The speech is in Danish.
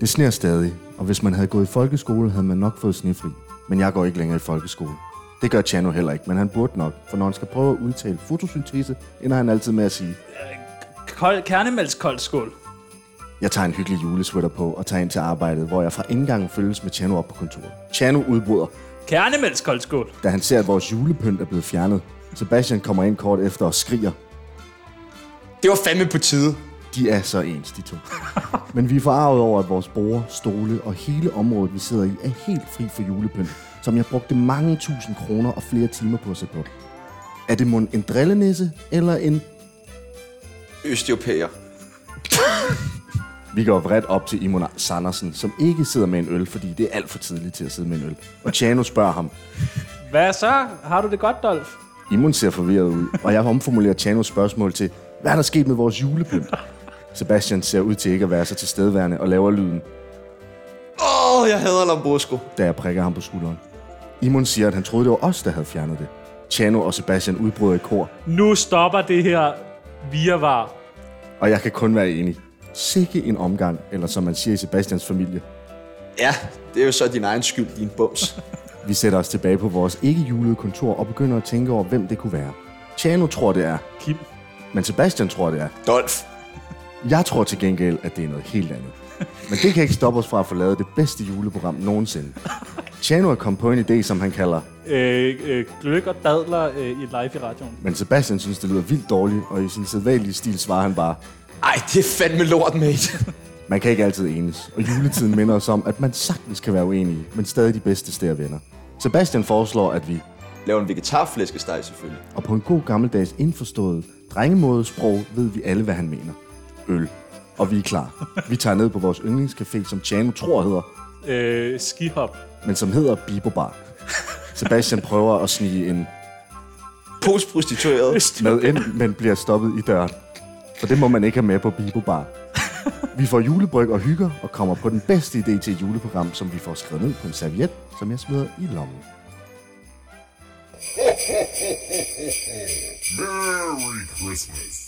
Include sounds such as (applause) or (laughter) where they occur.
Det sner stadig, og hvis man havde gået i folkeskole, havde man nok fået snefri. Men jeg går ikke længere i folkeskole. Det gør Chano heller ikke, men han burde nok, for når han skal prøve at udtale fotosyntese, ender han altid med at sige, Kold, kernemælkskoldt skål. jeg tager en hyggelig julesweater på og tager ind til arbejdet, hvor jeg fra indgangen følges med Chano op på kontoret. Chano udbryder, Kernemælkskoldt skål. da han ser, at vores julepynt er blevet fjernet. Sebastian kommer ind kort efter og skriger, Det var fandme på tide. De er så ens, de to. Men vi er forarvet over, at vores borde, stole og hele området, vi sidder i, er helt fri for julepynt, som jeg brugte mange tusind kroner og flere timer på at sætte på. Er det mon en drillenisse eller en... Østeuropæer. Vi går vredt op til Imon Sandersen, som ikke sidder med en øl, fordi det er alt for tidligt til at sidde med en øl. Og Chano spørger ham. Hvad så? Har du det godt, Dolf? Imon ser forvirret ud, og jeg omformulerer Chanos spørgsmål til, hvad er der sket med vores julepynt? Sebastian ser ud til ikke at være så tilstedeværende og laver lyden, Åh, oh, jeg hader Lambrusco. da jeg prikker ham på skulderen. Imon siger, at han troede, det var os, der havde fjernet det. Chano og Sebastian udbryder i kor, Nu stopper det her virvar. og jeg kan kun være enig. Sikke en omgang, eller som man siger i Sebastians familie. Ja, det er jo så din egen skyld, din bums. (laughs) Vi sætter os tilbage på vores ikke julede kontor og begynder at tænke over, hvem det kunne være. Chano tror, det er, Kim. men Sebastian tror, det er. Dolf. Jeg tror til gengæld, at det er noget helt andet. Men det kan ikke stoppe os fra at få lavet det bedste juleprogram nogensinde. Chano er kommet på en idé, som han kalder, Øh, øh, gløk og dadler øh, i live i radioen. men Sebastian synes, det lyder vildt dårligt, og i sin sædvanlige stil svarer han bare, Ej, det er fandme lort, mate. Man kan ikke altid enes, og juletiden minder os om, at man sagtens kan være uenige, men stadig de bedste steder venner. Sebastian foreslår, at vi, Lav en vegetarflæskesteg selvfølgelig. og på en god gammeldags indforstået drengemådesprog, ved vi alle, hvad han mener. Øl. Og vi er klar. Vi tager ned på vores yndlingscafé, som Chano tror hedder, Øh, skihop. men som hedder Bibo Bar. Sebastian prøver at snige en Postprostitueret. med ind, men bliver stoppet i døren. For det må man ikke have med på Bibo Bar. Vi får julebryg og hygger, og kommer på den bedste idé til et juleprogram, som vi får skrevet ned på en serviet, som jeg smider i lommen. Merry Christmas.